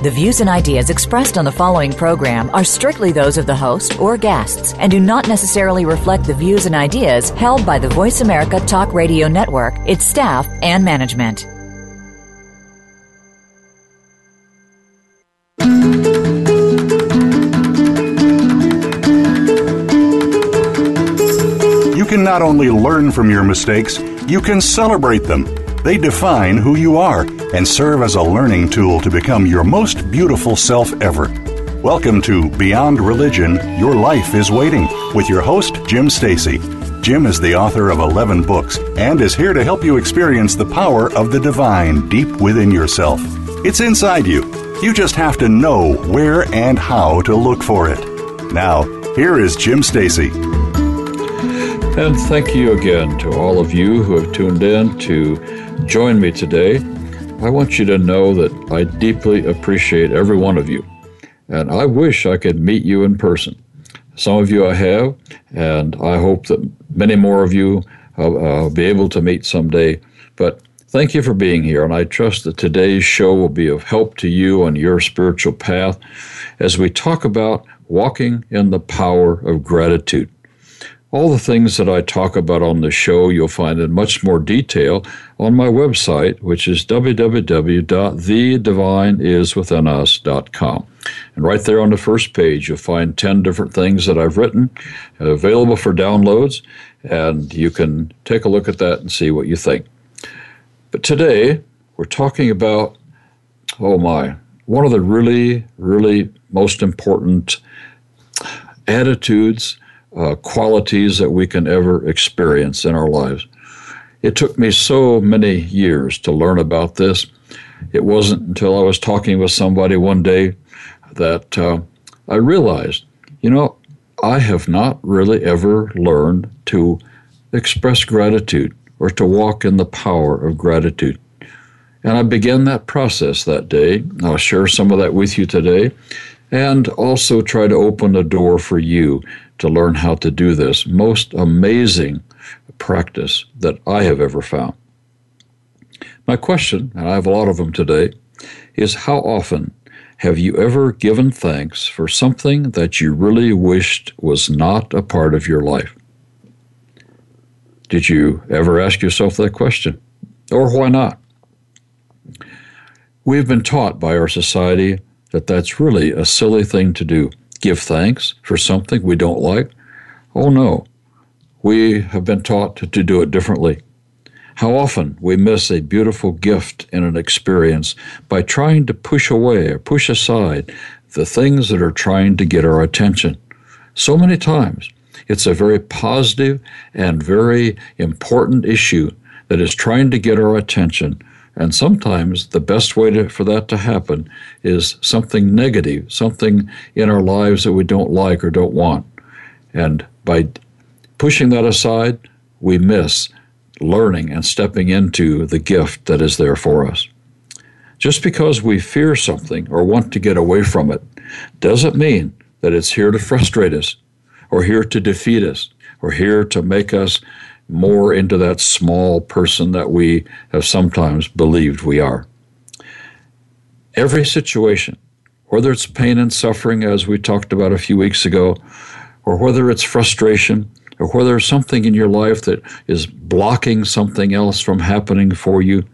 The views and ideas expressed on the following program are strictly those of the host or guests and do not necessarily reflect the views and ideas held by the Voice America Talk Radio Network, its staff, and management. You can not only learn from your mistakes, you can celebrate them. They define who you are and serve as a learning tool to become your most beautiful self ever. Welcome to Beyond Religion Your Life is Waiting with your host, Jim Stacy. Jim is the author of 11 books and is here to help you experience the power of the divine deep within yourself. It's inside you. You just have to know where and how to look for it. Now, here is Jim Stacy. And thank you again to all of you who have tuned in to join me today. I want you to know that I deeply appreciate every one of you, and I wish I could meet you in person. Some of you I have, and I hope that many more of you I'll, I'll be able to meet someday. But thank you for being here, and I trust that today's show will be of help to you on your spiritual path as we talk about walking in the power of gratitude. All the things that I talk about on the show you'll find in much more detail on my website, which is www.thedivineiswithinus.com. And right there on the first page, you'll find 10 different things that I've written uh, available for downloads, and you can take a look at that and see what you think. But today, we're talking about, oh my, one of the really, really most important attitudes, uh, qualities that we can ever experience in our lives. It took me so many years to learn about this. It wasn't until I was talking with somebody one day that uh, I realized, you know, I have not really ever learned to express gratitude or to walk in the power of gratitude. And I began that process that day. I'll share some of that with you today and also try to open a door for you to learn how to do this most amazing practice that I have ever found. My question, and I have a lot of them today, is how often have you ever given thanks for something that you really wished was not a part of your life? Did you ever ask yourself that question? Or why not? We have been taught by our society that that's really a silly thing to do. Give thanks for something we don't like? Oh no. We have been taught to, do it differently. How often we miss a beautiful gift in an experience by trying to push away or push aside the things that are trying to get our attention. So many times, it's a very positive and very important issue that is trying to get our attention. And sometimes the best way to, for that to happen is something negative, something in our lives that we don't like or don't want. And by pushing that aside, we miss learning and stepping into the gift that is there for us. Just because we fear something or want to get away from it doesn't mean that it's here to frustrate us or here to defeat us or here to make us more into that small person that we have sometimes believed we are. Every situation, whether it's pain and suffering, as we talked about a few weeks ago, or whether it's frustration, or whether there's something in your life that is blocking something else from happening for you,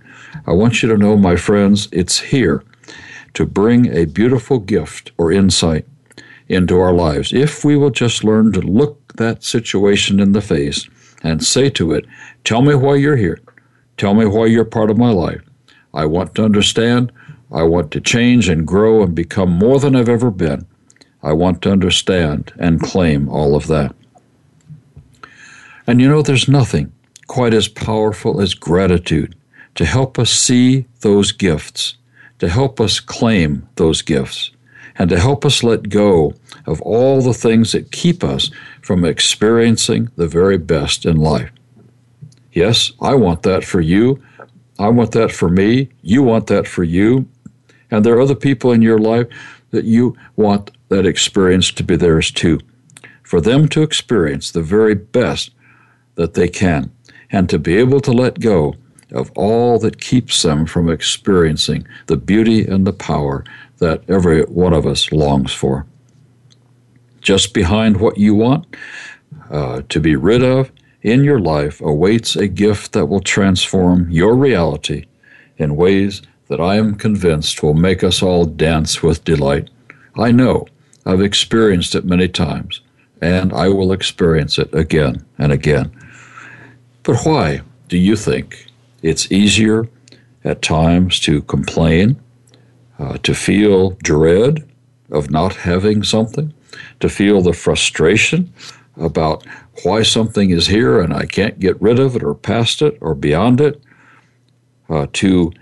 I want you to know, my friends, it's here to bring a beautiful gift or insight into our lives. If we will just learn to look that situation in the face and say to it, Tell me why you're here. Tell me why you're part of my life. I want to understand. I want to change and grow and become more than I've ever been. I want to understand and claim all of that. And you know, there's nothing quite as powerful as gratitude to help us see those gifts, to help us claim those gifts, and to help us let go of all the things that keep us from experiencing the very best in life. Yes, I want that for you. I want that for me. You want that for you. And there are other people in your life that you want that experience to be theirs too. For them to experience the very best that they can and to be able to let go of all that keeps them from experiencing the beauty and the power that every one of us longs for. Just behind what you want uh, to be rid of in your life awaits a gift that will transform your reality in ways that I am convinced will make us all dance with delight. I know I've experienced it many times, and I will experience it again and again. But why do you think it's easier at times to complain, uh, to feel dread of not having something, to feel the frustration about why something is here and I can't get rid of it or past it or beyond it, uh, to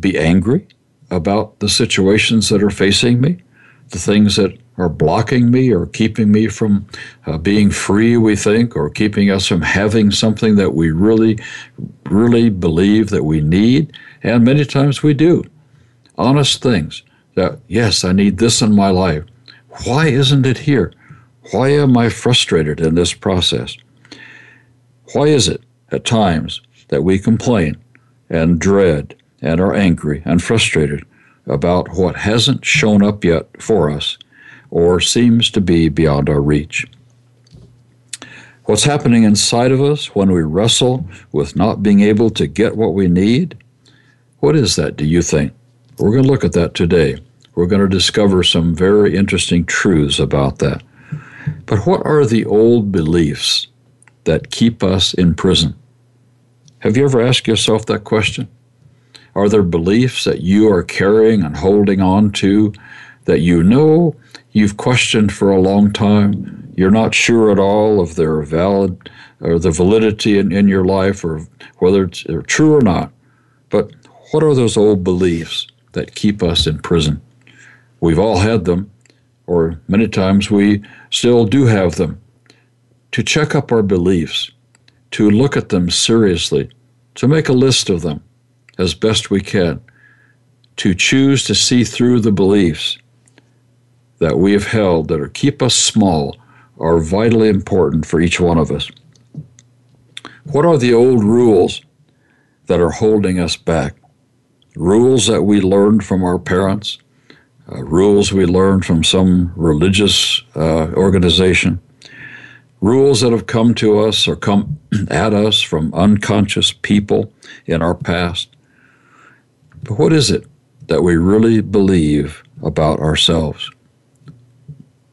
be angry about the situations that are facing me, the things that are blocking me or keeping me from uh, being free, we think, or keeping us from having something that we really, really believe that we need. And many times we do. Honest things that, yes, I need this in my life. Why isn't it here? Why am I frustrated in this process? Why is it at times that we complain and dread and are angry and frustrated about what hasn't shown up yet for us or seems to be beyond our reach? What's happening inside of us when we wrestle with not being able to get what we need? What is that, do you think? We're going to look at that today. We're going to discover some very interesting truths about that. But what are the old beliefs that keep us in prison? Have you ever asked yourself that question? Are there beliefs that you are carrying and holding on to that you know you've questioned for a long time? You're not sure at all if they're valid or the validity in, in your life or whether it's true or not. But what are those old beliefs that keep us in prison? We've all had them, or many times we still do have them. To check up our beliefs, to look at them seriously, to make a list of them as best we can, to choose to see through the beliefs that we have held that are keep us small are vitally important for each one of us. What are the old rules that are holding us back? Rules that we learned from our parents, uh, rules we learned from some religious uh, organization, rules that have come to us or come at us from unconscious people in our past. But what is it that we really believe about ourselves?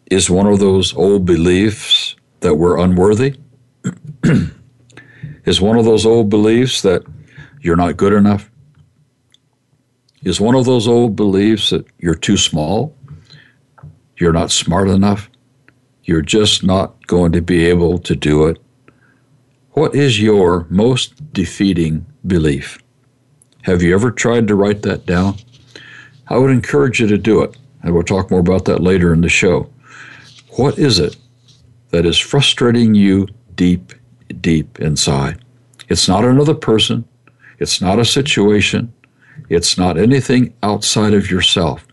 Is one of those old beliefs that we're unworthy? is one of those old beliefs that you're not good enough? Is one of those old beliefs that you're too small? You're not smart enough? You're just not going to be able to do it? What is your most defeating belief? Have you ever tried to write that down? I would encourage you to do it, and we'll talk more about that later in the show. What is it that is frustrating you deep, deep inside? It's not another person, it's not a situation, it's not anything outside of yourself.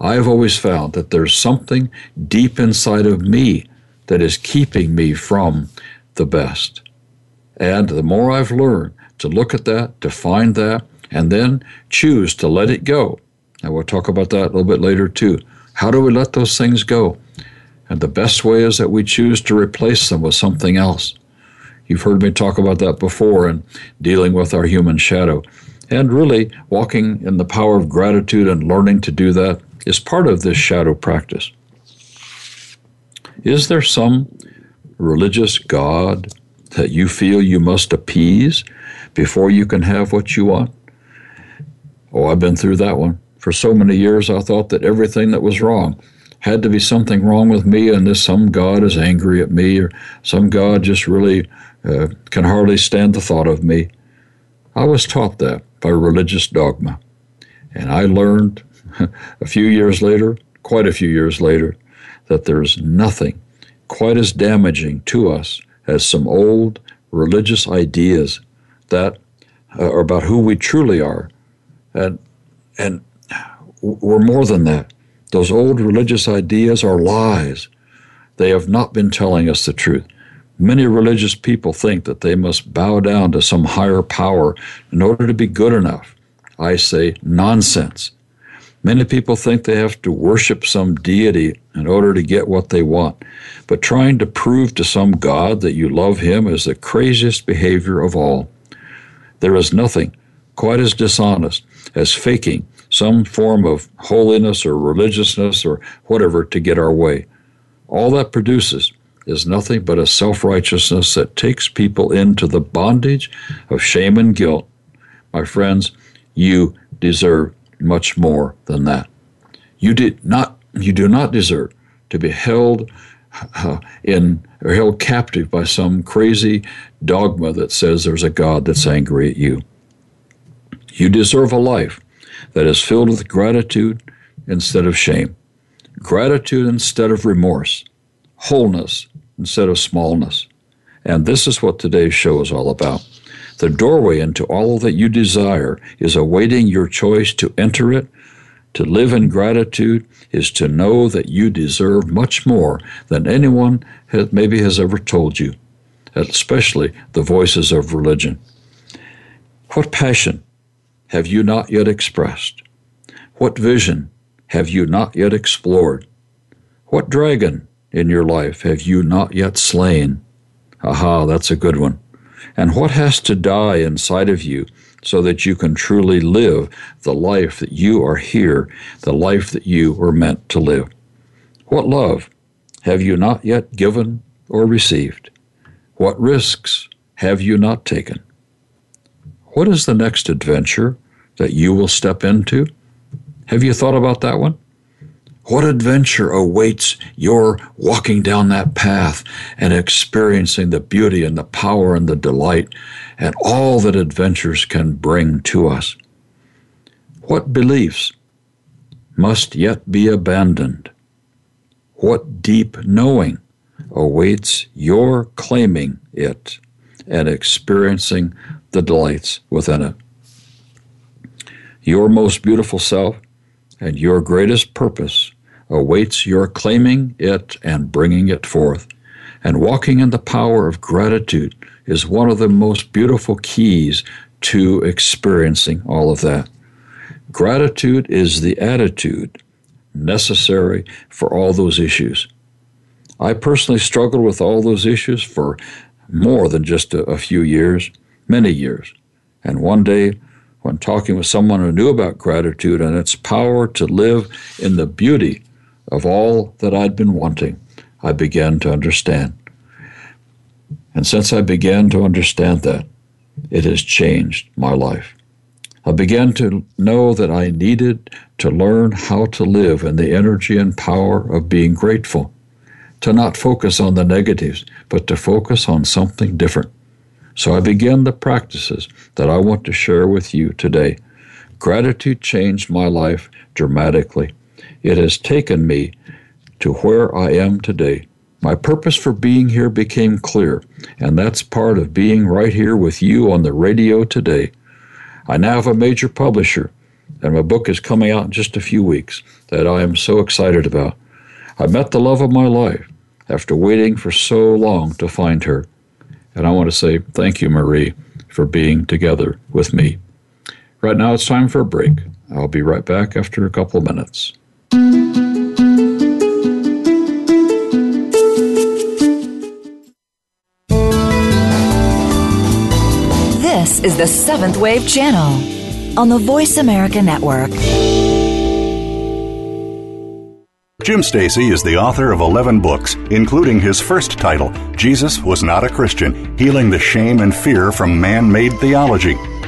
I have always found that there's something deep inside of me that is keeping me from the best. And the more I've learned to look at that, to find that, and then choose to let it go. And we'll talk about that a little bit later too. How do we let those things go? And the best way is that we choose to replace them with something else. You've heard me talk about that before in dealing with our human shadow. And really, walking in the power of gratitude and learning to do that is part of this shadow practice. Is there some religious God that you feel you must appease before you can have what you want? Oh, I've been through that one. For so many years, I thought that everything that was wrong had to be something wrong with me, and this some God is angry at me, or some God just really uh, can hardly stand the thought of me. I was taught that by religious dogma. And I learned a few years later, quite a few years later, that there's nothing quite as damaging to us as some old religious ideas that uh, or about who we truly are. And, and we're more than that. Those old religious ideas are lies. They have not been telling us the truth. Many religious people think that they must bow down to some higher power in order to be good enough. I say nonsense. Many people think they have to worship some deity in order to get what they want, but trying to prove to some God that you love him is the craziest behavior of all. There is nothing quite as dishonest as faking some form of holiness or religiousness or whatever to get our way. All that produces is nothing but a self righteousness that takes people into the bondage of shame and guilt. My friends, you deserve much more than that. You did not you do not deserve to be held uh, in or held captive by some crazy dogma that says there's a God that's angry at you. You deserve a life that is filled with gratitude instead of shame, gratitude instead of remorse, wholeness instead of smallness. And this is what today's show is all about. The doorway into all that you desire is awaiting your choice to enter it. To live in gratitude is to know that you deserve much more than anyone has, maybe has ever told you, especially the voices of religion. What passion have you not yet expressed? What vision have you not yet explored? What dragon in your life have you not yet slain? Aha, that's a good one. And what has to die inside of you so that you can truly live the life that you are here, the life that you were meant to live? What love have you not yet given or received? What risks have you not taken? What is the next adventure that you will step into? Have you thought about that one? What adventure awaits your walking down that path and experiencing the beauty and the power and the delight and all that adventures can bring to us? What beliefs must yet be abandoned? What deep knowing awaits your claiming it and experiencing the delights within it? Your most beautiful self and your greatest purpose awaits your claiming it and bringing it forth. And walking in the power of gratitude is one of the most beautiful keys to experiencing all of that. Gratitude is the attitude necessary for all those issues. I personally struggled with all those issues for more than just a, a few years, many years. And one day, when talking with someone who knew about gratitude and its power to live in the beauty of all that I'd been wanting, I began to understand. And since I began to understand that, it has changed my life. I began to know that I needed to learn how to live in the energy and power of being grateful, to not focus on the negatives, but to focus on something different. So I began the practices that I want to share with you today. Gratitude changed my life dramatically. It has taken me to where I am today. My purpose for being here became clear, and that's part of being right here with you on the radio today. I now have a major publisher, and my book is coming out in just a few weeks that I am so excited about. I met the love of my life after waiting for so long to find her. And I want to say thank you, Marie, for being together with me. Right now it's time for a break. I'll be right back after a couple of minutes. This is the Seventh Wave Channel on the Voice America Network. Jim Stacy is the author of 11 books, including his first title, Jesus Was Not a Christian Healing the Shame and Fear from Man Made Theology.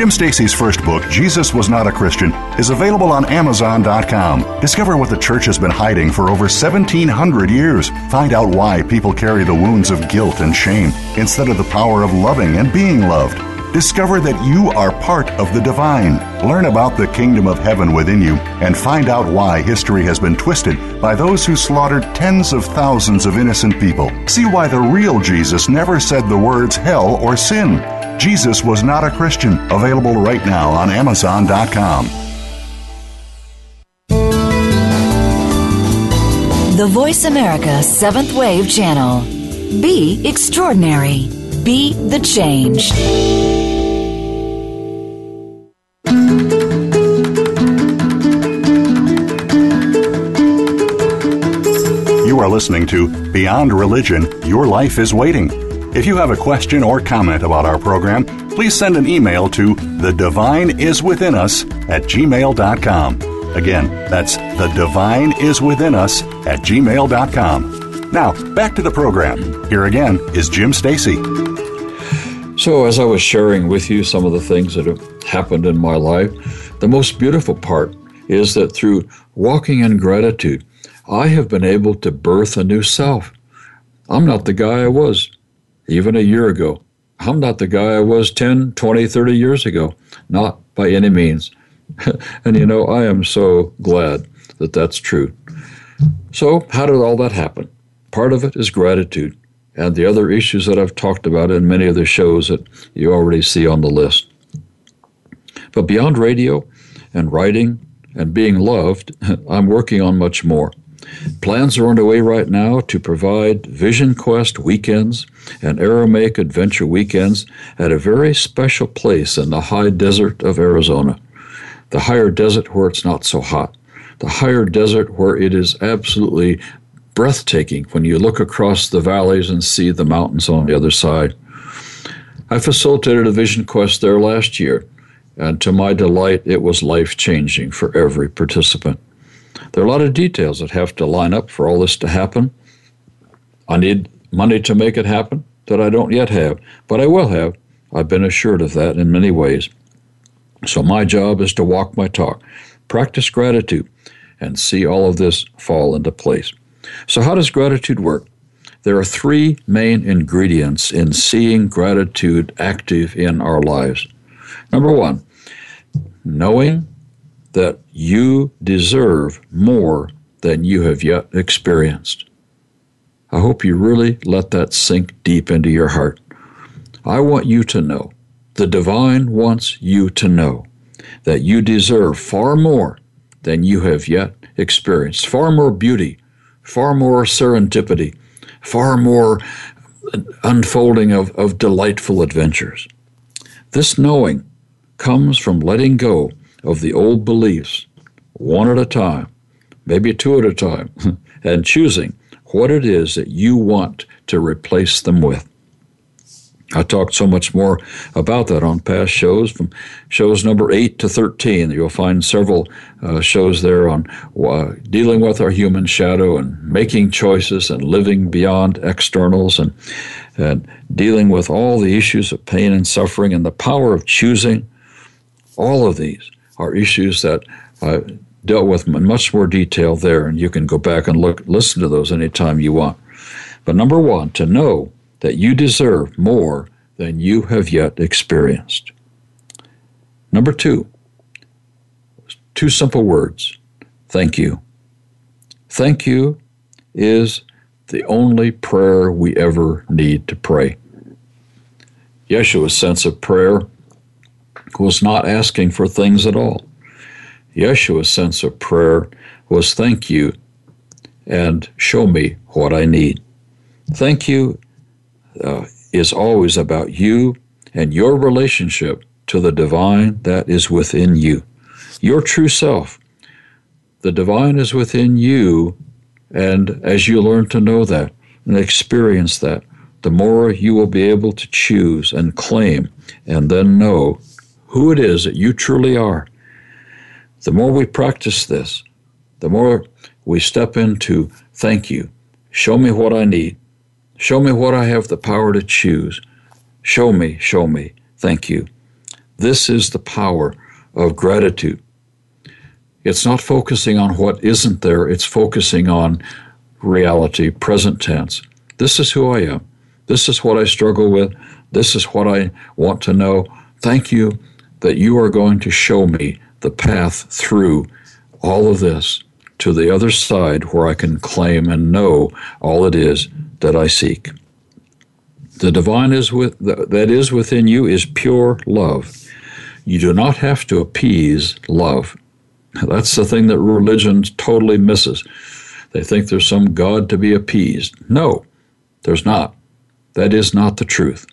Jim Stacy's first book, Jesus Was Not a Christian, is available on Amazon.com. Discover what the church has been hiding for over 1700 years. Find out why people carry the wounds of guilt and shame instead of the power of loving and being loved. Discover that you are part of the divine. Learn about the kingdom of heaven within you and find out why history has been twisted by those who slaughtered tens of thousands of innocent people. See why the real Jesus never said the words hell or sin. Jesus was not a Christian. Available right now on Amazon.com. The Voice America Seventh Wave Channel. Be extraordinary. Be the change. Listening to Beyond Religion Your Life is Waiting. If you have a question or comment about our program, please send an email to the divine is within us at gmail.com. Again, that's the divine is within us at gmail.com. Now, back to the program. Here again is Jim Stacy. So, as I was sharing with you some of the things that have happened in my life, the most beautiful part is that through walking in gratitude, I have been able to birth a new self. I'm not the guy I was even a year ago. I'm not the guy I was 10, 20, 30 years ago. Not by any means. and you know, I am so glad that that's true. So, how did all that happen? Part of it is gratitude and the other issues that I've talked about in many of the shows that you already see on the list. But beyond radio and writing and being loved, I'm working on much more. Plans are underway right now to provide Vision Quest weekends and Aramaic Adventure weekends at a very special place in the high desert of Arizona. The higher desert where it's not so hot. The higher desert where it is absolutely breathtaking when you look across the valleys and see the mountains on the other side. I facilitated a Vision Quest there last year, and to my delight, it was life changing for every participant. There are a lot of details that have to line up for all this to happen. I need money to make it happen that I don't yet have, but I will have. I've been assured of that in many ways. So my job is to walk my talk, practice gratitude, and see all of this fall into place. So, how does gratitude work? There are three main ingredients in seeing gratitude active in our lives. Number one, knowing that you deserve more than you have yet experienced. I hope you really let that sink deep into your heart. I want you to know, the divine wants you to know that you deserve far more than you have yet experienced, far more beauty, far more serendipity, far more unfolding of, of delightful adventures. This knowing comes from letting go of the old beliefs, one at a time, maybe two at a time, and choosing what it is that you want to replace them with. I talked so much more about that on past shows, from shows number 8 to 13. You'll find several uh, shows there on uh, dealing with our human shadow and making choices and living beyond externals and, and dealing with all the issues of pain and suffering and the power of choosing. All of these are issues that I dealt with in much more detail there, and you can go back and look, listen to those anytime you want. But number one, to know that you deserve more than you have yet experienced. Number two, two simple words thank you. Thank you is the only prayer we ever need to pray. Yeshua's sense of prayer was not asking for things at all. Yeshua's sense of prayer was thank you and show me what I need. Thank you uh, is always about you and your relationship to the divine that is within you, your true self. The divine is within you, and as you learn to know that and experience that, the more you will be able to choose and claim and then know who it is that you truly are. The more we practice this, the more we step into thank you. Show me what I need. Show me what I have the power to choose. Show me, show me. Thank you. This is the power of gratitude. It's not focusing on what isn't there, it's focusing on reality, present tense. This is who I am. This is what I struggle with. This is what I want to know. Thank you that you are going to show me the path through all of this to the other side where I can claim and know all it is that I seek. The divine is with that is within you is pure love. You do not have to appease love. That's the thing that religion totally misses. They think there's some God to be appeased. No, there's not. That is not the truth.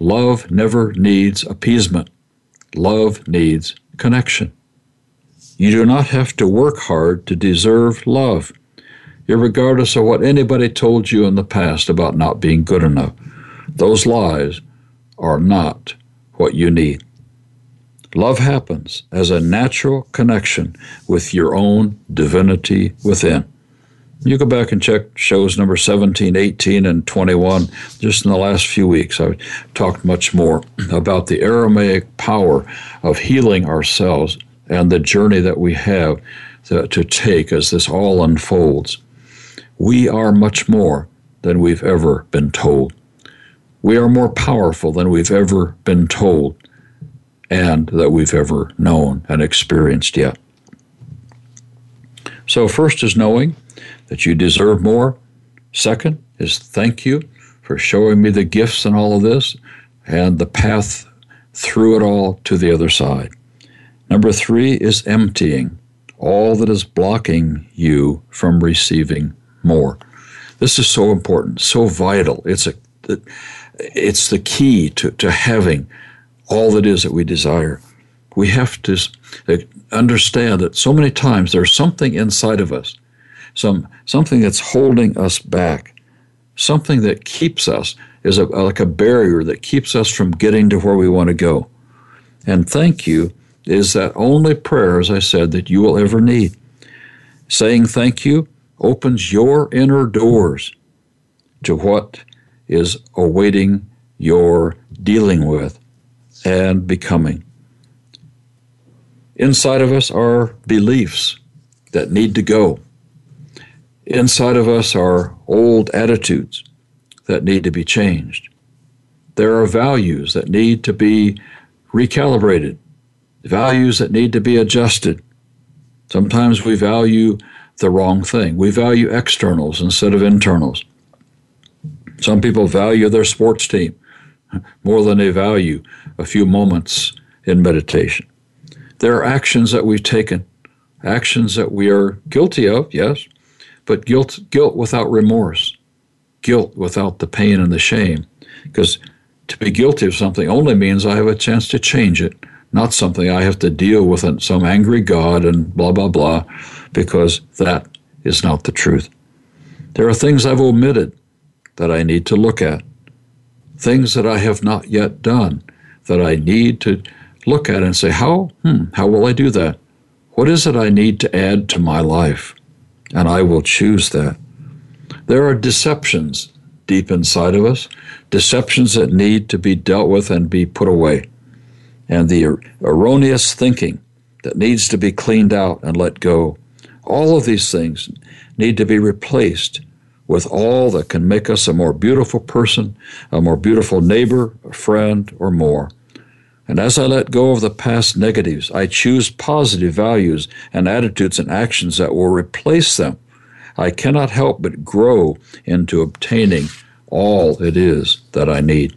Love never needs appeasement. Love needs connection. You do not have to work hard to deserve love, regardless of what anybody told you in the past about not being good enough. Those lies are not what you need. Love happens as a natural connection with your own divinity within. You go back and check shows number 17, 18, and 21. Just in the last few weeks, I've talked much more about the Aramaic power of healing ourselves and the journey that we have to, to take as this all unfolds. We are much more than we've ever been told. We are more powerful than we've ever been told and that we've ever known and experienced yet. So, first is knowing that you deserve more. Second is thank you for showing me the gifts and all of this and the path through it all to the other side. Number three is emptying all that is blocking you from receiving more. This is so important, so vital. It's a it's the key to, to having all that is that we desire. We have to understand that so many times there's something inside of us, some something that's holding us back, something that keeps us is a, like a barrier that keeps us from getting to where we want to go. And thank you is that only prayer, as I said, that you will ever need. Saying thank you opens your inner doors to what is awaiting your dealing with and becoming. Inside of us are beliefs that need to go. Inside of us are old attitudes that need to be changed. There are values that need to be recalibrated values that need to be adjusted. Sometimes we value the wrong thing. We value externals instead of internals. Some people value their sports team more than they value a few moments in meditation. There are actions that we've taken, actions that we are guilty of, yes, but guilt guilt without remorse, guilt without the pain and the shame. Because to be guilty of something only means I have a chance to change it not something I have to deal with some angry God and blah, blah, blah, because that is not the truth. There are things I've omitted that I need to look at, things that I have not yet done that I need to look at and say, how, hmm, how will I do that? What is it I need to add to my life? And I will choose that. There are deceptions deep inside of us, deceptions that need to be dealt with and be put away and the er- erroneous thinking that needs to be cleaned out and let go. All of these things need to be replaced with all that can make us a more beautiful person, a more beautiful neighbor, a friend, or more. And as I let go of the past negatives, I choose positive values and attitudes and actions that will replace them. I cannot help but grow into obtaining all it is that I need.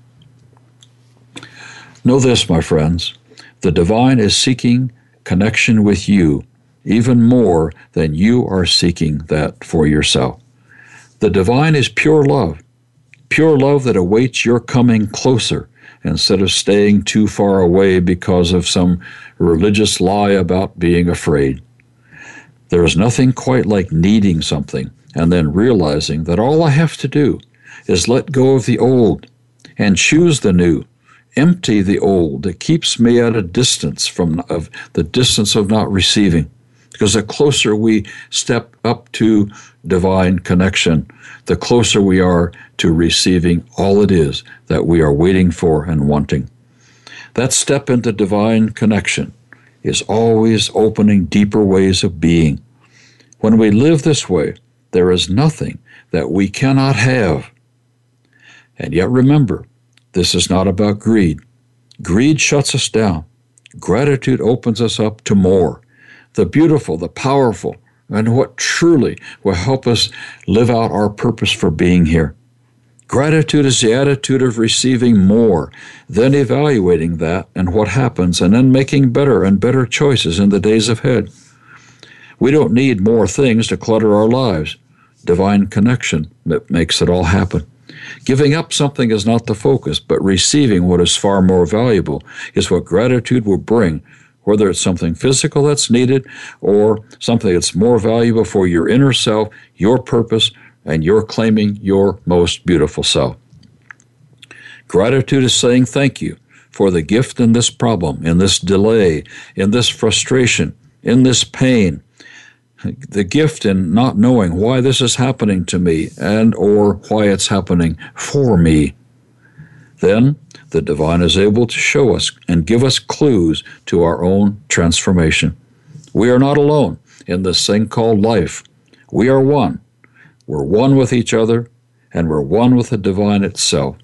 Know this, my friends the divine is seeking connection with you even more than you are seeking that for yourself. The divine is pure love, pure love that awaits your coming closer instead of staying too far away because of some religious lie about being afraid. There is nothing quite like needing something and then realizing that all I have to do is let go of the old and choose the new empty the old. It keeps me at a distance from of the distance of not receiving. Because the closer we step up to divine connection, the closer we are to receiving all it is that we are waiting for and wanting. That step into divine connection is always opening deeper ways of being. When we live this way, there is nothing that we cannot have. And yet remember, this is not about greed. Greed shuts us down. Gratitude opens us up to more. The beautiful, the powerful, and what truly will help us live out our purpose for being here. Gratitude is the attitude of receiving more, then evaluating that and what happens, and then making better and better choices in the days ahead. We don't need more things to clutter our lives. Divine connection makes it all happen. Giving up something is not the focus, but receiving what is far more valuable is what gratitude will bring, whether it's something physical that's needed or something that's more valuable for your inner self, your purpose, and you're claiming your most beautiful self. Gratitude is saying thank you for the gift in this problem, in this delay, in this frustration, in this pain, the gift in not knowing why this is happening to me and or why it's happening for me. Then the divine is able to show us and give us clues to our own transformation. We are not alone in this thing called life. We are one. We're one with each other and we're one with the divine itself.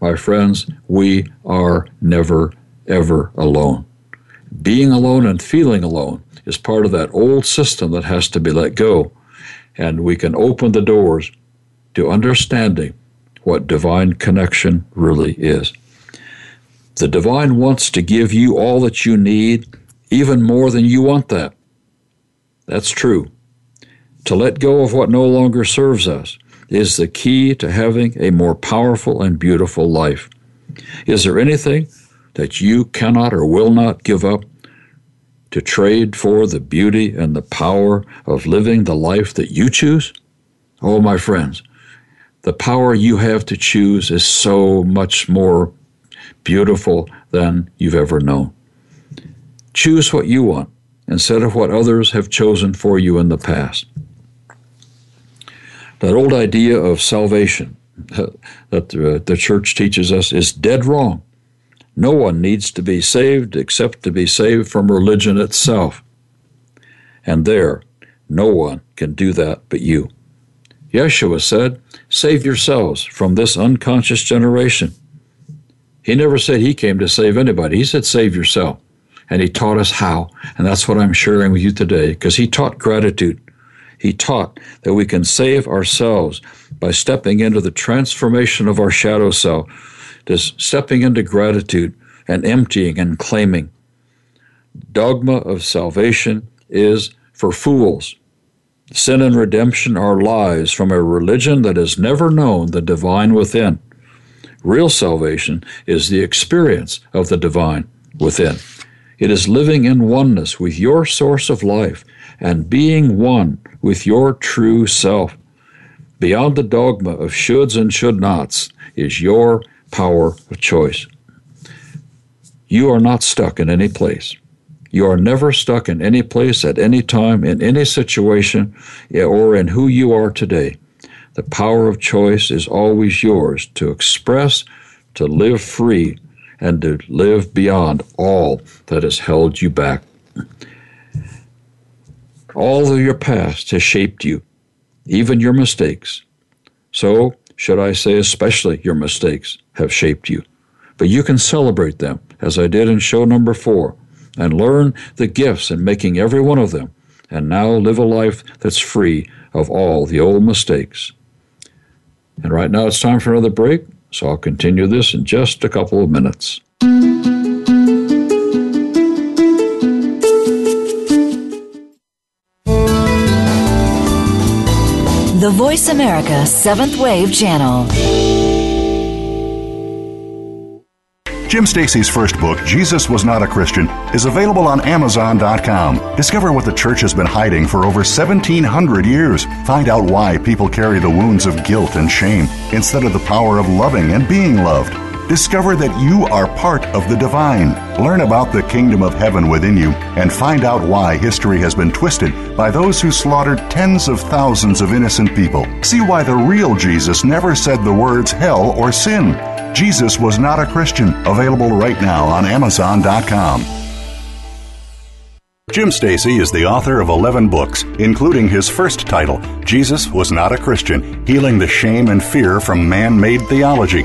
My friends, we are never, ever alone. Being alone and feeling alone is part of that old system that has to be let go. And we can open the doors to understanding what divine connection really is. The divine wants to give you all that you need, even more than you want that. That's true. To let go of what no longer serves us is the key to having a more powerful and beautiful life. Is there anything that you cannot or will not give up to trade for the beauty and the power of living the life that you choose? Oh, my friends, the power you have to choose is so much more beautiful than you've ever known. Choose what you want instead of what others have chosen for you in the past. That old idea of salvation that the church teaches us is dead wrong. No one needs to be saved except to be saved from religion itself. And there, no one can do that but you. Yeshua said, Save yourselves from this unconscious generation. He never said he came to save anybody. He said, Save yourself. And he taught us how. And that's what I'm sharing with you today because he taught gratitude. He taught that we can save ourselves by stepping into the transformation of our shadow self just stepping into gratitude and emptying and claiming. Dogma of salvation is for fools. Sin and redemption are lies from a religion that has never known the divine within. Real salvation is the experience of the divine within. It is living in oneness with your source of life and being one with your true self. Beyond the dogma of shoulds and should nots is your power of choice. You are not stuck in any place. You are never stuck in any place at any time, in any situation, or in who you are today. The power of choice is always yours to express, to live free, and to live beyond all that has held you back. All of your past has shaped you, even your mistakes. So, should I say, especially your mistakes, have shaped you. But you can celebrate them, as I did in show number four, and learn the gifts in making every one of them, and now live a life that's free of all the old mistakes. And right now it's time for another break, so I'll continue this in just a couple of minutes. The Voice America Seventh Wave Channel. Jim Stacy's first book, Jesus Was Not a Christian, is available on Amazon.com. Discover what the church has been hiding for over 1,700 years. Find out why people carry the wounds of guilt and shame instead of the power of loving and being loved. Discover that you are part of the divine. Learn about the kingdom of heaven within you and find out why history has been twisted by those who slaughtered tens of thousands of innocent people. See why the real Jesus never said the words hell or sin. Jesus Was Not a Christian, available right now on Amazon.com. Jim Stacy is the author of 11 books, including his first title, Jesus Was Not a Christian Healing the Shame and Fear from Man Made Theology.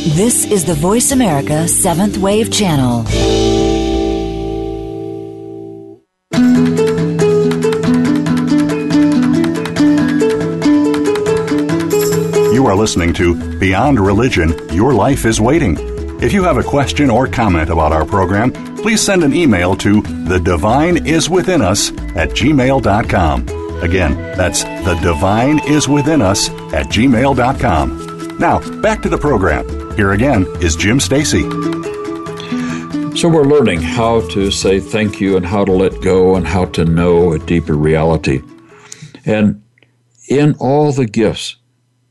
This is the Voice America Seventh Wave Channel. You are listening to Beyond Religion Your Life is Waiting. If you have a question or comment about our program, please send an email to the divine is within us at gmail.com. Again, that's the divine is within us at gmail.com. Now, back to the program. Here again is Jim Stacy. So we're learning how to say thank you and how to let go and how to know a deeper reality. And in all the gifts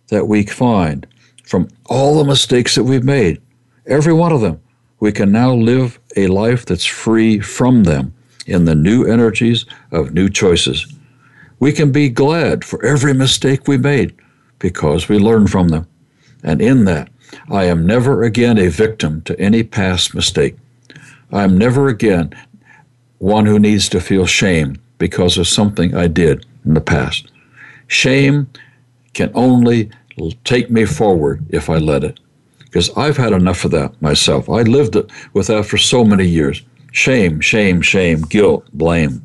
that we find from all the mistakes that we've made, every one of them, we can now live a life that's free from them in the new energies of new choices. We can be glad for every mistake we made because we learn from them. And in that, I am never again a victim to any past mistake. I am never again one who needs to feel shame because of something I did in the past. Shame can only take me forward if I let it. Because I've had enough of that myself. I lived with that for so many years. Shame, shame, shame, guilt, blame.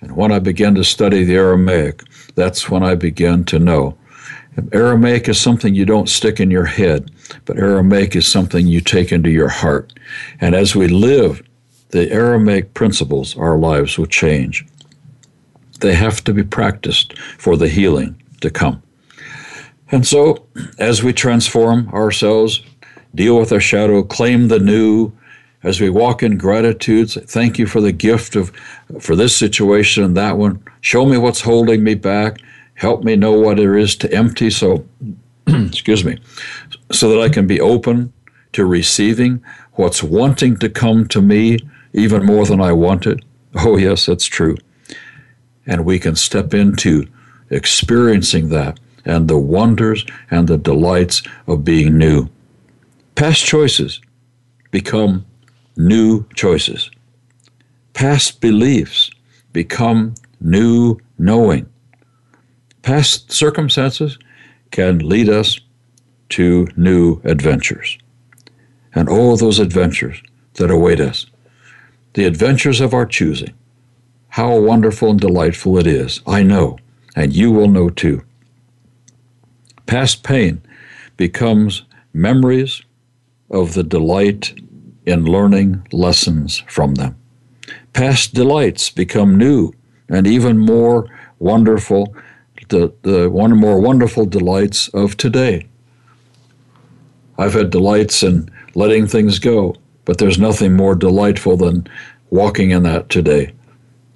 And when I began to study the Aramaic, that's when I began to know Aramaic is something you don't stick in your head, but Aramaic is something you take into your heart. And as we live the Aramaic principles, our lives will change. They have to be practiced for the healing to come. And so, as we transform ourselves, deal with our shadow, claim the new, as we walk in gratitude, thank you for the gift of for this situation and that one. Show me what's holding me back help me know what there is to empty so excuse me so that i can be open to receiving what's wanting to come to me even more than i want it oh yes that's true. And we can step into experiencing that and the wonders and the delights of being new. Past choices become new choices. Past beliefs become new knowing Past circumstances can lead us to new adventures. And all those adventures that await us, the adventures of our choosing, how wonderful and delightful it is, I know, and you will know too. Past pain becomes memories of the delight in learning lessons from them. Past delights become new and even more wonderful the, the one more wonderful delights of today. I've had delights in letting things go, but there's nothing more delightful than walking in that today.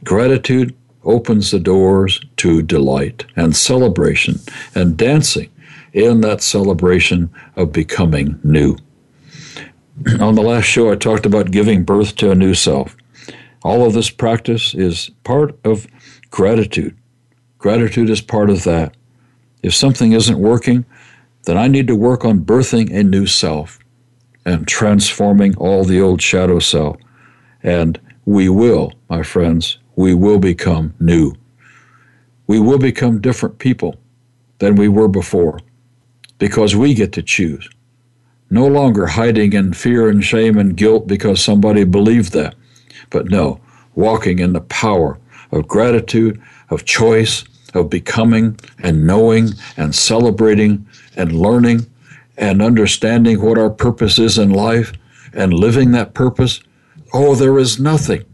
Gratitude opens the doors to delight and celebration and dancing in that celebration of becoming new. On the last show, I talked about giving birth to a new self. All of this practice is part of gratitude. Gratitude is part of that. If something isn't working, then I need to work on birthing a new self and transforming all the old shadow self. And we will, my friends, we will become new. We will become different people than we were before because we get to choose. No longer hiding in fear and shame and guilt because somebody believed that, but no, walking in the power of gratitude, of choice, of becoming and knowing and celebrating and learning and understanding what our purpose is in life and living that purpose, oh, there is nothing,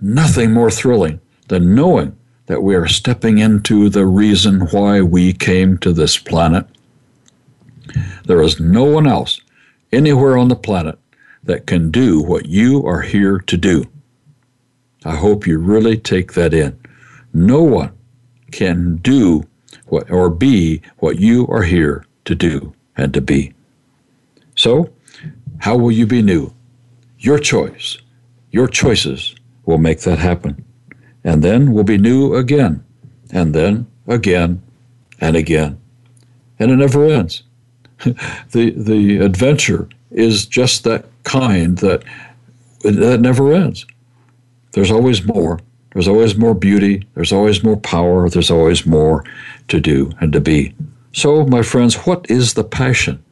nothing more thrilling than knowing that we are stepping into the reason why we came to this planet. There is no one else anywhere on the planet that can do what you are here to do. I hope you really take that in. No one can do what or be what you are here to do and to be. So, how will you be new? Your choice. Your choices will make that happen. And then we'll be new again, and then again, and again. And it never ends. the, the adventure is just that kind that, that never ends. There's always more. There's always more beauty. There's always more power. There's always more to do and to be. So, my friends, what is the passion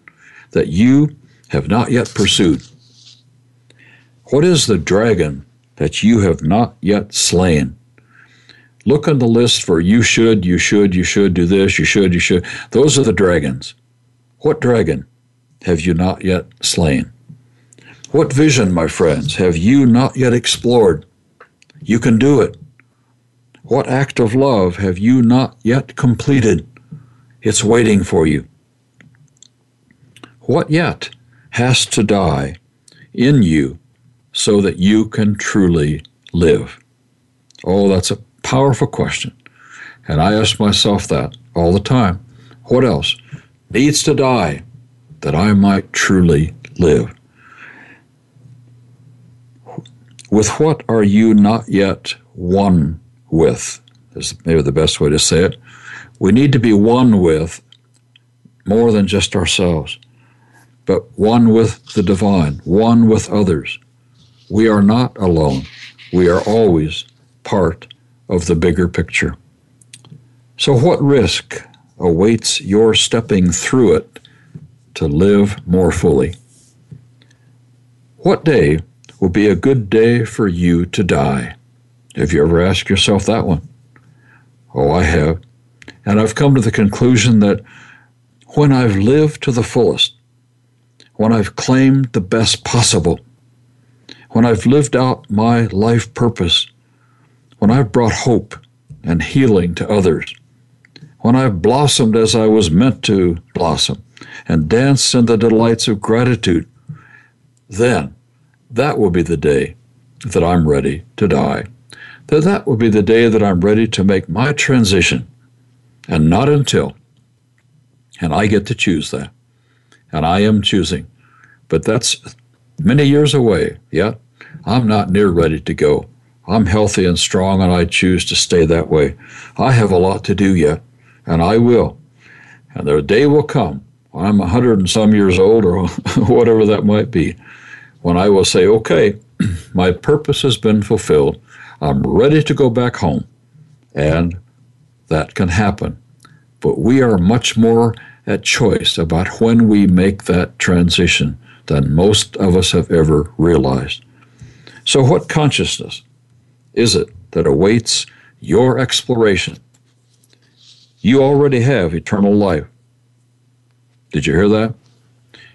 that you have not yet pursued? What is the dragon that you have not yet slain? Look on the list for you should, you should, you should do this, you should, you should. Those are the dragons. What dragon have you not yet slain? What vision, my friends, have you not yet explored? You can do it. What act of love have you not yet completed? It's waiting for you. What yet has to die in you so that you can truly live? Oh, that's a powerful question. And I ask myself that all the time. What else needs to die that I might truly live? With what are you not yet one with? Is maybe the best way to say it. We need to be one with more than just ourselves, but one with the divine, one with others. We are not alone. We are always part of the bigger picture. So, what risk awaits your stepping through it to live more fully? What day will be a good day for you to die? Have you ever asked yourself that one? Oh, I have. And I've come to the conclusion that when I've lived to the fullest, when I've claimed the best possible, when I've lived out my life purpose, when I've brought hope and healing to others, when I've blossomed as I was meant to blossom and danced in the delights of gratitude, then that will be the day that I'm ready to die. That that will be the day that I'm ready to make my transition, and not until. And I get to choose that. And I am choosing. But that's many years away yet. I'm not near ready to go. I'm healthy and strong, and I choose to stay that way. I have a lot to do yet, and I will. And the day will come I'm a hundred and some years old, or whatever that might be, when I will say, okay, my purpose has been fulfilled. I'm ready to go back home. And that can happen. But we are much more at choice about when we make that transition than most of us have ever realized. So, what consciousness is it that awaits your exploration? You already have eternal life. Did you hear that?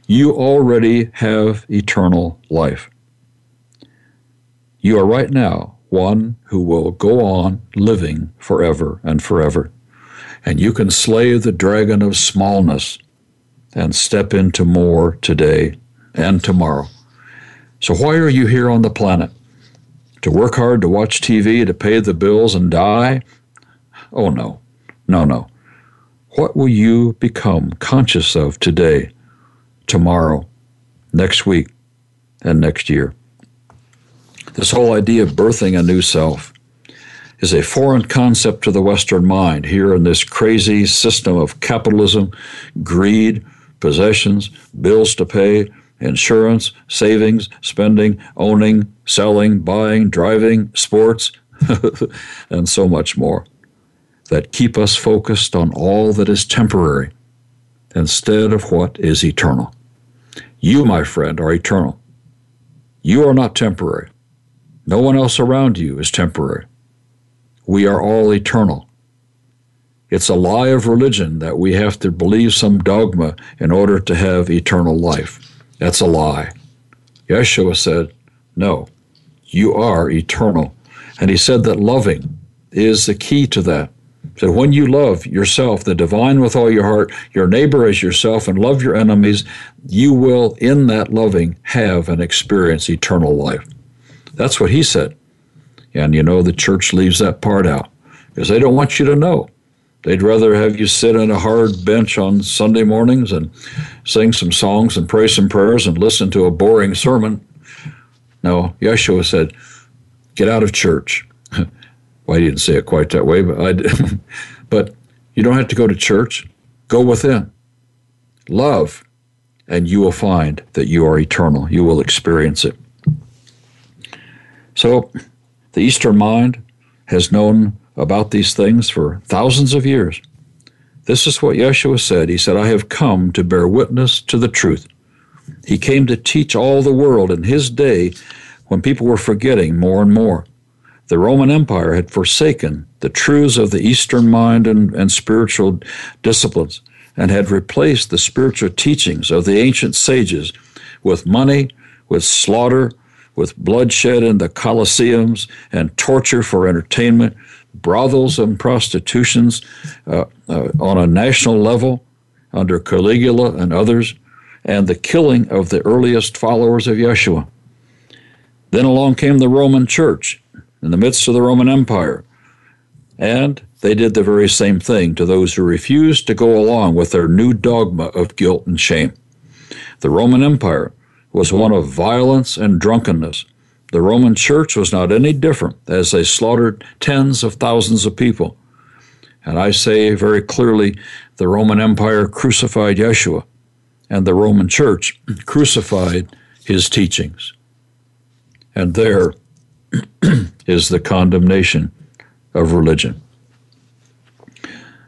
You already have eternal life. You are right now one who will go on living forever and forever. And you can slay the dragon of smallness and step into more today and tomorrow. So, why are you here on the planet? To work hard, to watch TV, to pay the bills and die? Oh, no. No, no. What will you become conscious of today, tomorrow, next week, and next year? This whole idea of birthing a new self is a foreign concept to the Western mind here in this crazy system of capitalism, greed, possessions, bills to pay, insurance, savings, spending, owning, selling, buying, driving, sports, and so much more that keep us focused on all that is temporary instead of what is eternal. You, my friend, are eternal. You are not temporary. No one else around you is temporary. We are all eternal. It's a lie of religion that we have to believe some dogma in order to have eternal life. That's a lie. Yeshua said, No, you are eternal. And he said that loving is the key to that. So when you love yourself, the divine with all your heart, your neighbor as yourself, and love your enemies, you will, in that loving, have and experience eternal life. That's what he said. And you know, the church leaves that part out because they don't want you to know. They'd rather have you sit on a hard bench on Sunday mornings and sing some songs and pray some prayers and listen to a boring sermon. No, Yeshua said, get out of church. Well, I didn't say it quite that way, but I did. but you don't have to go to church. Go within. Love, and you will find that you are eternal. You will experience it. So, the Eastern mind has known about these things for thousands of years. This is what Yeshua said. He said, I have come to bear witness to the truth. He came to teach all the world in his day when people were forgetting more and more. The Roman Empire had forsaken the truths of the Eastern mind and, and spiritual disciplines and had replaced the spiritual teachings of the ancient sages with money, with slaughter, with bloodshed in the Colosseums and torture for entertainment, brothels and prostitutions uh, uh, on a national level under Caligula and others, and the killing of the earliest followers of Yeshua. Then along came the Roman Church in the midst of the Roman Empire, and they did the very same thing to those who refused to go along with their new dogma of guilt and shame. The Roman Empire was one of violence and drunkenness the Roman church was not any different as they slaughtered tens of thousands of people. And I say very clearly the Roman Empire crucified Yeshua, and the Roman church crucified his teachings. And there is the condemnation of religion.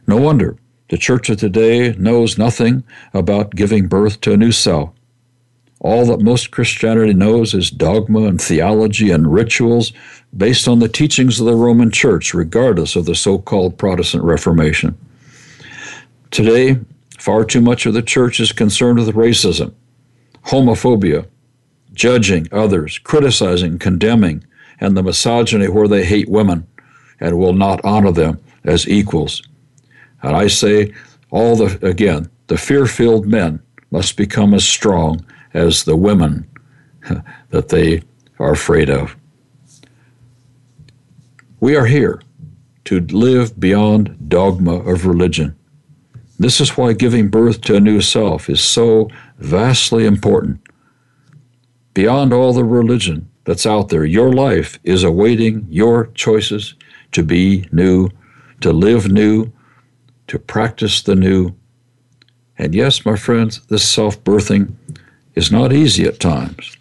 No wonder the church of today knows nothing about giving birth to a new self all that most Christianity knows is dogma and theology and rituals based on the teachings of the Roman Church, regardless of the so called Protestant Reformation. Today, far too much of the church is concerned with racism, homophobia, judging others, criticizing, condemning, and the misogyny where they hate women and will not honor them as equals. And I say, all the, again, the fear filled men must become as strong as the women that they are afraid of. We are here to live beyond dogma of religion. This is why giving birth to a new self is so vastly important. Beyond all the religion that's out there, your life is awaiting your choices to be new, to live new, to practice the new. And yes, my friends, this self birthing is not easy at times,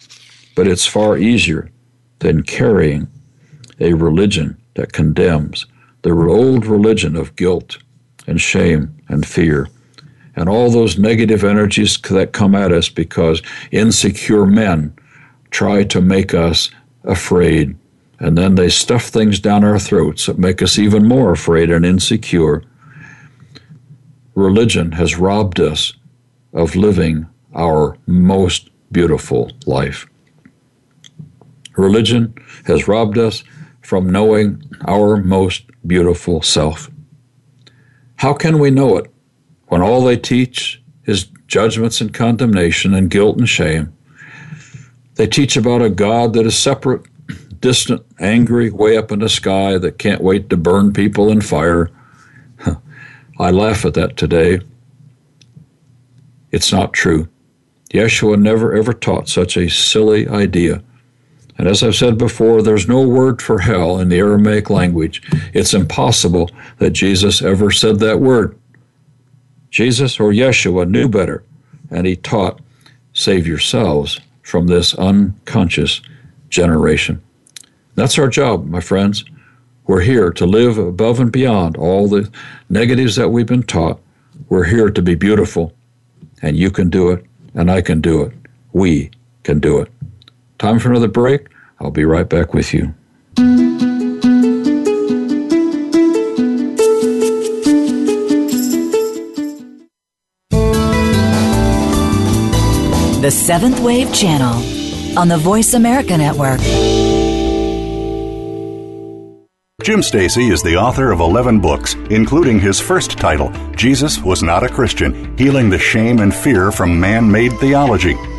but it's far easier than carrying a religion that condemns the old religion of guilt and shame and fear and all those negative energies that come at us because insecure men try to make us afraid and then they stuff things down our throats that make us even more afraid and insecure. Religion has robbed us of living our most beautiful life. Religion has robbed us from knowing our most beautiful self. How can we know it when all they teach is judgments and condemnation and guilt and shame? They teach about a God that is separate, distant, angry, way up in the sky that can't wait to burn people in fire. I laugh at that today. It's not true. Yeshua never ever taught such a silly idea. And as I've said before, there's no word for hell in the Aramaic language. It's impossible that Jesus ever said that word. Jesus or Yeshua knew better, and he taught, save yourselves from this unconscious generation. That's our job, my friends. We're here to live above and beyond all the negatives that we've been taught. We're here to be beautiful, and you can do it and I can do it. We can do it. Time for another break. I'll be right back with you. The Seventh Wave Channel on the Voice America Network. Jim Stacy is the author of 11 books, including his first title, Jesus Was Not a Christian Healing the Shame and Fear from Man Made Theology.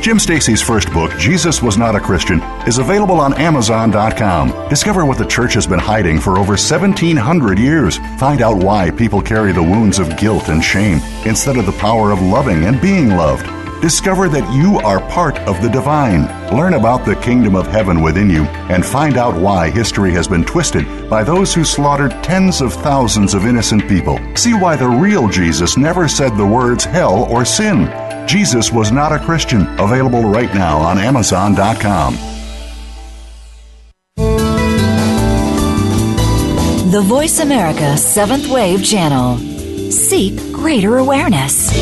Jim Stacy's first book, Jesus Was Not a Christian, is available on Amazon.com. Discover what the church has been hiding for over 1,700 years. Find out why people carry the wounds of guilt and shame instead of the power of loving and being loved. Discover that you are part of the divine. Learn about the kingdom of heaven within you and find out why history has been twisted by those who slaughtered tens of thousands of innocent people. See why the real Jesus never said the words hell or sin. Jesus Was Not a Christian, available right now on Amazon.com. The Voice America Seventh Wave Channel. Seek greater awareness.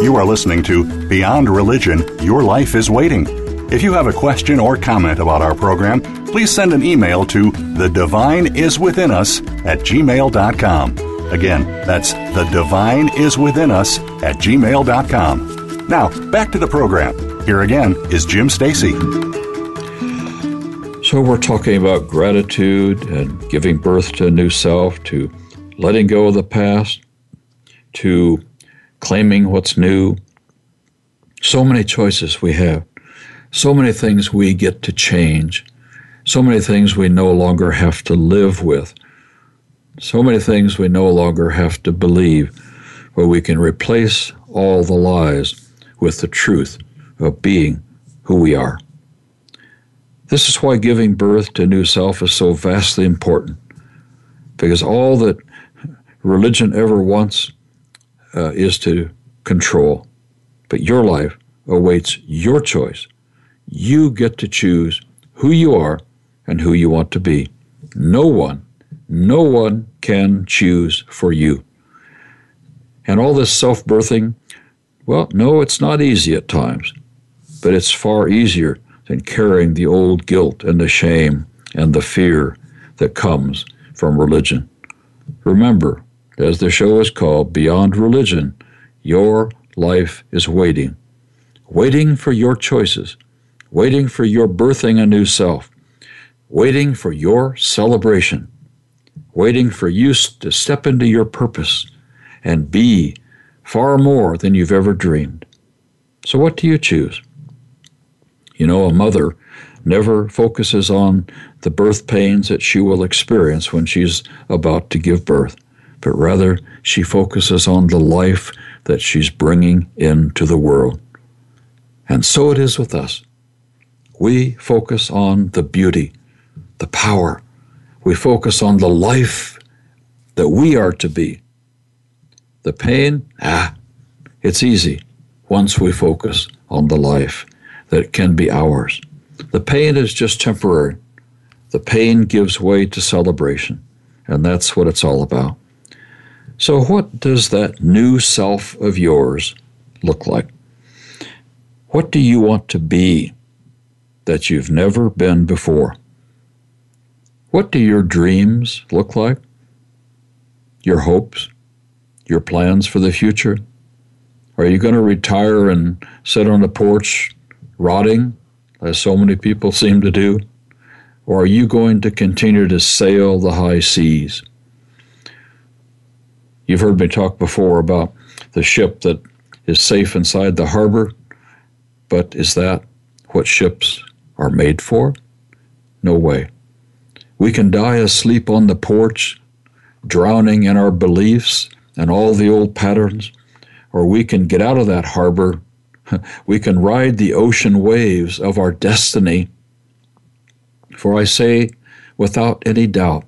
You are listening to Beyond Religion Your Life is Waiting. If you have a question or comment about our program, please send an email to the divine is within us at gmail.com. Again, that's the divine is within us at gmail.com. Now, back to the program. Here again is Jim Stacy. So, we're talking about gratitude and giving birth to a new self, to letting go of the past, to claiming what's new. So many choices we have so many things we get to change, so many things we no longer have to live with, so many things we no longer have to believe, where we can replace all the lies with the truth of being who we are. This is why giving birth to new self is so vastly important, because all that religion ever wants uh, is to control. But your life awaits your choice you get to choose who you are and who you want to be. No one, no one can choose for you. And all this self birthing, well, no, it's not easy at times, but it's far easier than carrying the old guilt and the shame and the fear that comes from religion. Remember, as the show is called, Beyond Religion, your life is waiting, waiting for your choices waiting for your birthing a new self, waiting for your celebration, waiting for you to step into your purpose and be far more than you've ever dreamed. So, what do you choose? You know, a mother never focuses on the birth pains that she will experience when she's about to give birth, but rather she focuses on the life that she's bringing into the world. And so it is with us we focus on the beauty, the power. We focus on the life that we are to be. The pain, ah, it's easy once we focus on the life that can be ours. The pain is just temporary. The pain gives way to celebration, and that's what it's all about. So, what does that new self of yours look like? What do you want to be? that you've never been before. What do your dreams look like? Your hopes? Your plans for the future? Are you going to retire and sit on the porch rotting, as so many people seem to do? Or are you going to continue to sail the high seas? You've heard me talk before about the ship that is safe inside the harbor, but is that what ships are made for? No way. We can die asleep on the porch, drowning in our beliefs and all the old patterns, or we can get out of that harbor. We can ride the ocean waves of our destiny. For I say without any doubt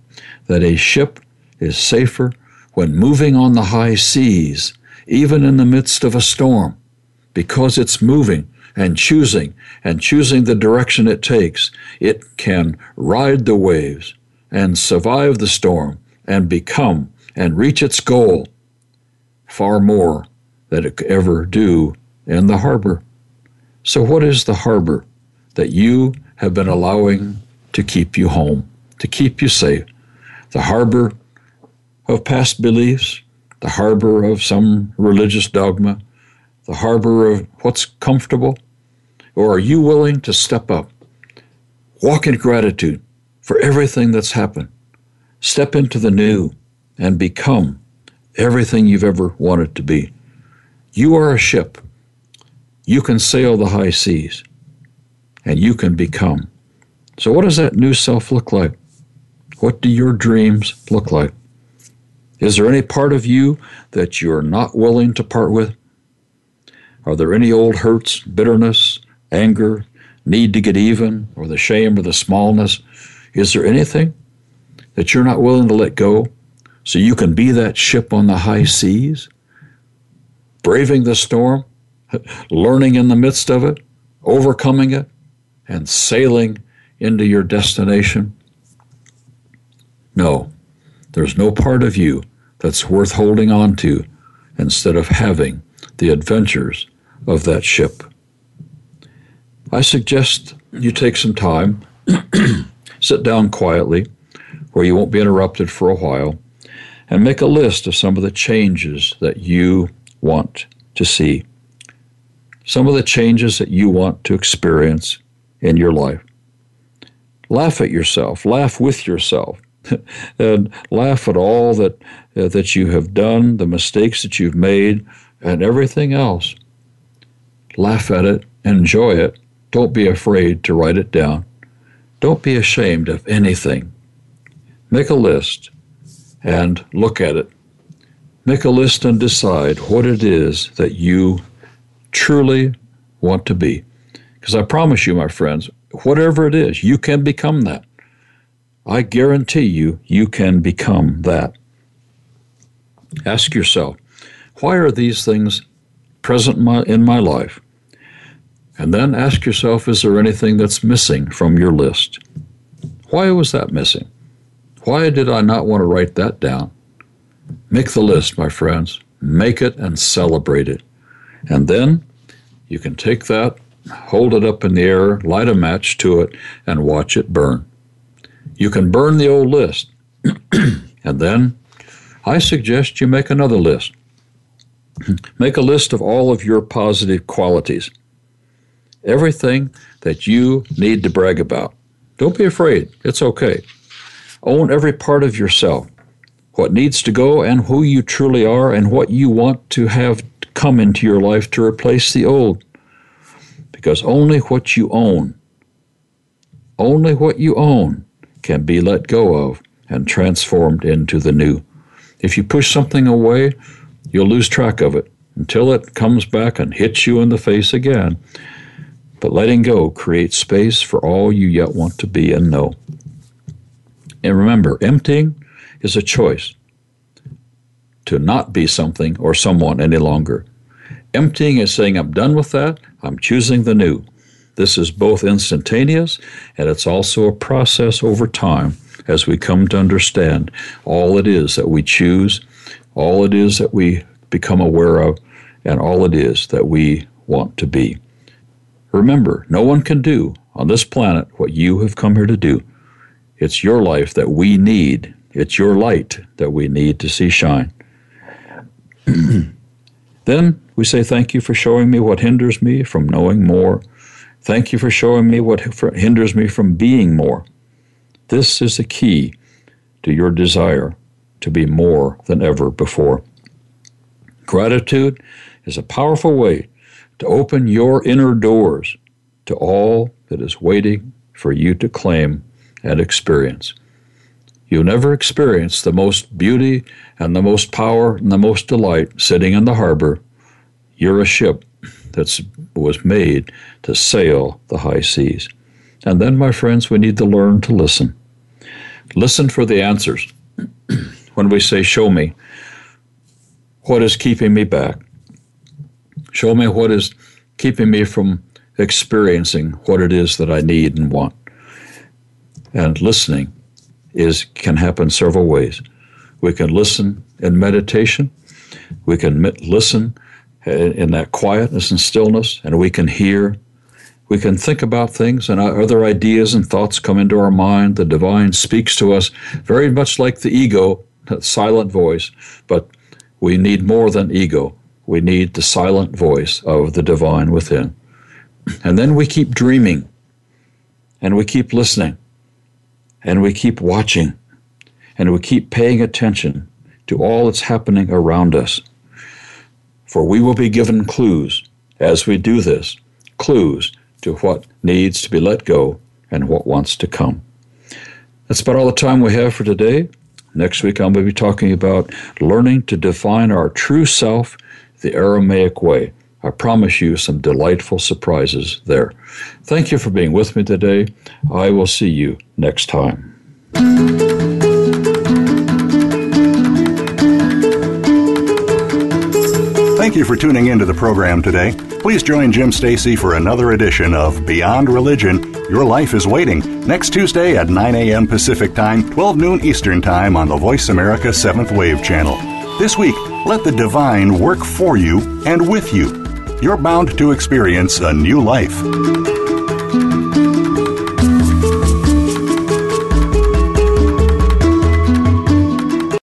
that a ship is safer when moving on the high seas, even in the midst of a storm, because it's moving and choosing and choosing the direction it takes, it can ride the waves and survive the storm and become and reach its goal far more than it could ever do in the harbor. So, what is the harbor that you have been allowing to keep you home, to keep you safe? The harbor of past beliefs, the harbor of some religious dogma, the harbor of what's comfortable? Or are you willing to step up, walk in gratitude for everything that's happened, step into the new, and become everything you've ever wanted to be? You are a ship. You can sail the high seas, and you can become. So, what does that new self look like? What do your dreams look like? Is there any part of you that you're not willing to part with? Are there any old hurts, bitterness, anger, need to get even, or the shame or the smallness? Is there anything that you're not willing to let go so you can be that ship on the high seas, braving the storm, learning in the midst of it, overcoming it, and sailing into your destination? No, there's no part of you that's worth holding on to instead of having the adventures of that ship. I suggest you take some time, sit down quietly where you won't be interrupted for a while, and make a list of some of the changes that you want to see, some of the changes that you want to experience in your life. Laugh at yourself, laugh with yourself and laugh at all that uh, that you have done, the mistakes that you've made, and everything else. Laugh at it, enjoy it. Don't be afraid to write it down. Don't be ashamed of anything. Make a list and look at it. Make a list and decide what it is that you truly want to be. Because I promise you, my friends, whatever it is, you can become that. I guarantee you, you can become that. Ask yourself, why are these things present in my, in my life? And then ask yourself, is there anything that's missing from your list? Why was that missing? Why did I not want to write that down? Make the list, my friends. Make it and celebrate it. And then you can take that, hold it up in the air, light a match to it, and watch it burn. You can burn the old list. and then I suggest you make another list. Make a list of all of your positive qualities. Everything that you need to brag about. Don't be afraid. It's okay. Own every part of yourself what needs to go and who you truly are and what you want to have come into your life to replace the old. Because only what you own, only what you own can be let go of and transformed into the new. If you push something away, you'll lose track of it until it comes back and hits you in the face again. But letting go creates space for all you yet want to be and know. And remember, emptying is a choice to not be something or someone any longer. Emptying is saying, I'm done with that, I'm choosing the new. This is both instantaneous and it's also a process over time as we come to understand all it is that we choose, all it is that we become aware of, and all it is that we want to be. Remember, no one can do on this planet what you have come here to do. It's your life that we need. It's your light that we need to see shine. then we say, Thank you for showing me what hinders me from knowing more Thank you for showing me what hinders me from being more. This is the key to your desire to be more than ever before. Gratitude is a powerful way to open your inner doors to all that is waiting for you to claim and experience. You'll never experience the most beauty and the most power and the most delight sitting in the harbor. You're a ship that was made to sail the high seas. And then, my friends, we need to learn to listen. Listen for the answers. When we say, Show me what is keeping me back, show me what is keeping me from experiencing what it is that I need and want. And listening is can happen several ways. We can listen in meditation. We can listen in that quietness and stillness, and we can hear. We can think about things, and other ideas and thoughts come into our mind. The divine speaks to us very much like the ego, silent voice, but we need more than ego. We need the silent voice of the divine within. And then we keep dreaming, and we keep listening, and we keep watching, and we keep paying attention to all that's happening around us. For we will be given clues as we do this, clues to what needs to be let go and what wants to come. That's about all the time we have for today. Next week, I'm going to be talking about learning to define our true self the Aramaic way. I promise you some delightful surprises there. Thank you for being with me today. I will see you next time. Thank you for tuning into the program today. Please join Jim Stacy for another edition of Beyond Religion. Your life is waiting next Tuesday at 9 a.m. Pacific Time, 12 noon Eastern Time on the Voice America 7th Wave channel. This week, let the divine work for you and with you. You're bound to experience a new life.